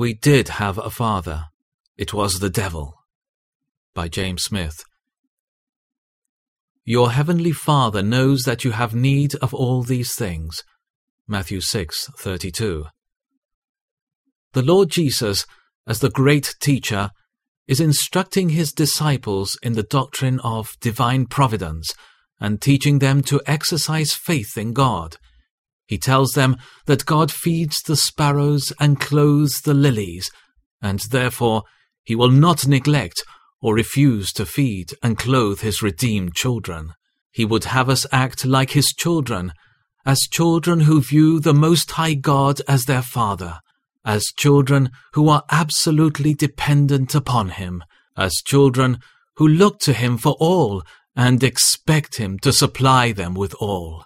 We did have a father. It was the devil. By James Smith. Your heavenly Father knows that you have need of all these things. Matthew 6:32. The Lord Jesus, as the great teacher, is instructing his disciples in the doctrine of divine providence and teaching them to exercise faith in God. He tells them that God feeds the sparrows and clothes the lilies, and therefore he will not neglect or refuse to feed and clothe his redeemed children. He would have us act like his children, as children who view the Most High God as their Father, as children who are absolutely dependent upon him, as children who look to him for all and expect him to supply them with all.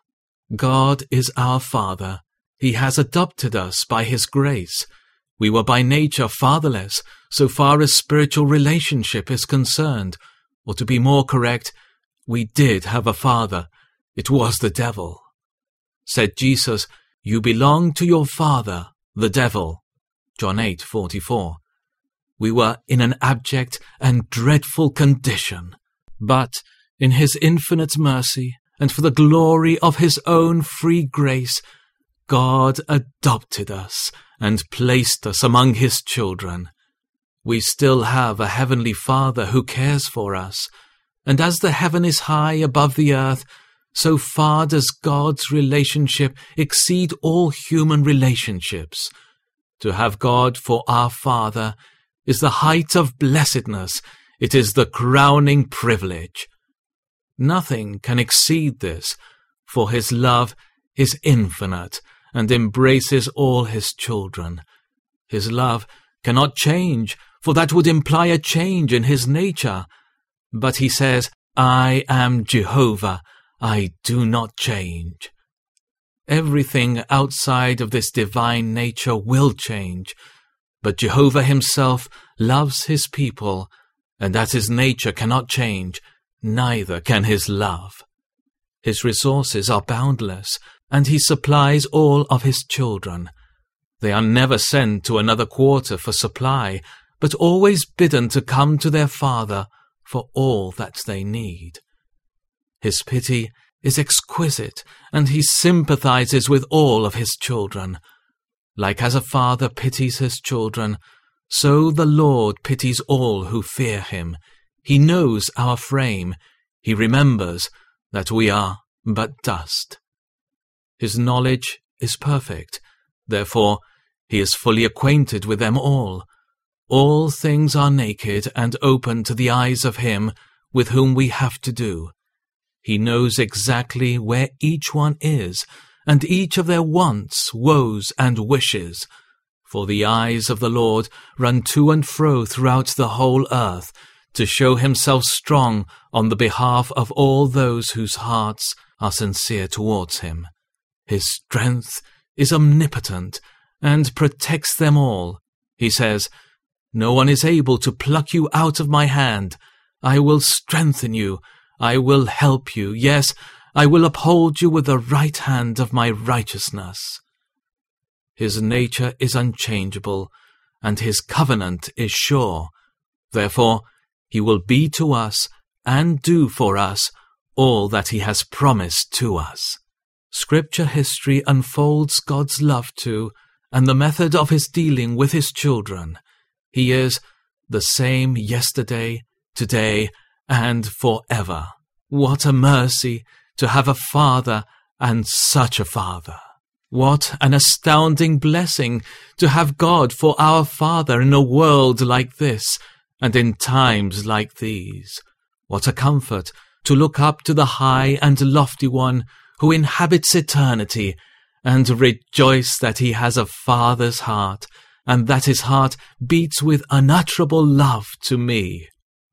God is our Father. He has adopted us by His grace. We were by nature fatherless, so far as spiritual relationship is concerned. Or to be more correct, we did have a father. It was the devil. Said Jesus, You belong to your father, the devil. John 8:44. We were in an abject and dreadful condition. But in his infinite mercy, and for the glory of his own free grace, God adopted us and placed us among his children. We still have a heavenly Father who cares for us, and as the heaven is high above the earth, so far does God's relationship exceed all human relationships. To have God for our Father is the height of blessedness, it is the crowning privilege. Nothing can exceed this, for his love is infinite and embraces all his children. His love cannot change, for that would imply a change in his nature. But he says, I am Jehovah, I do not change. Everything outside of this divine nature will change, but Jehovah himself loves his people, and as his nature cannot change, neither can his love. His resources are boundless, and he supplies all of his children. They are never sent to another quarter for supply, but always bidden to come to their Father for all that they need. His pity is exquisite, and he sympathizes with all of his children. Like as a father pities his children, so the Lord pities all who fear him. He knows our frame. He remembers that we are but dust. His knowledge is perfect. Therefore, he is fully acquainted with them all. All things are naked and open to the eyes of him with whom we have to do. He knows exactly where each one is, and each of their wants, woes, and wishes. For the eyes of the Lord run to and fro throughout the whole earth, to show himself strong on the behalf of all those whose hearts are sincere towards him. His strength is omnipotent and protects them all. He says, No one is able to pluck you out of my hand. I will strengthen you. I will help you. Yes, I will uphold you with the right hand of my righteousness. His nature is unchangeable, and his covenant is sure. Therefore, he will be to us and do for us all that he has promised to us. Scripture history unfolds God's love to and the method of his dealing with his children. He is the same yesterday, today, and forever. What a mercy to have a father and such a father. What an astounding blessing to have God for our Father in a world like this, and in times like these, what a comfort to look up to the high and lofty one who inhabits eternity, and rejoice that he has a father's heart, and that his heart beats with unutterable love to me.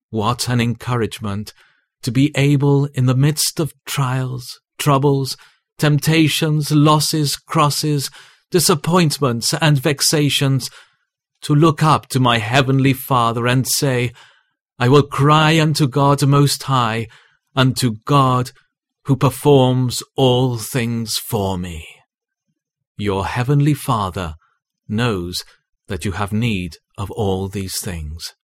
What an encouragement to be able, in the midst of trials, troubles, temptations, losses, crosses, disappointments, and vexations, to look up to my heavenly Father and say, I will cry unto God Most High, unto God who performs all things for me. Your heavenly Father knows that you have need of all these things.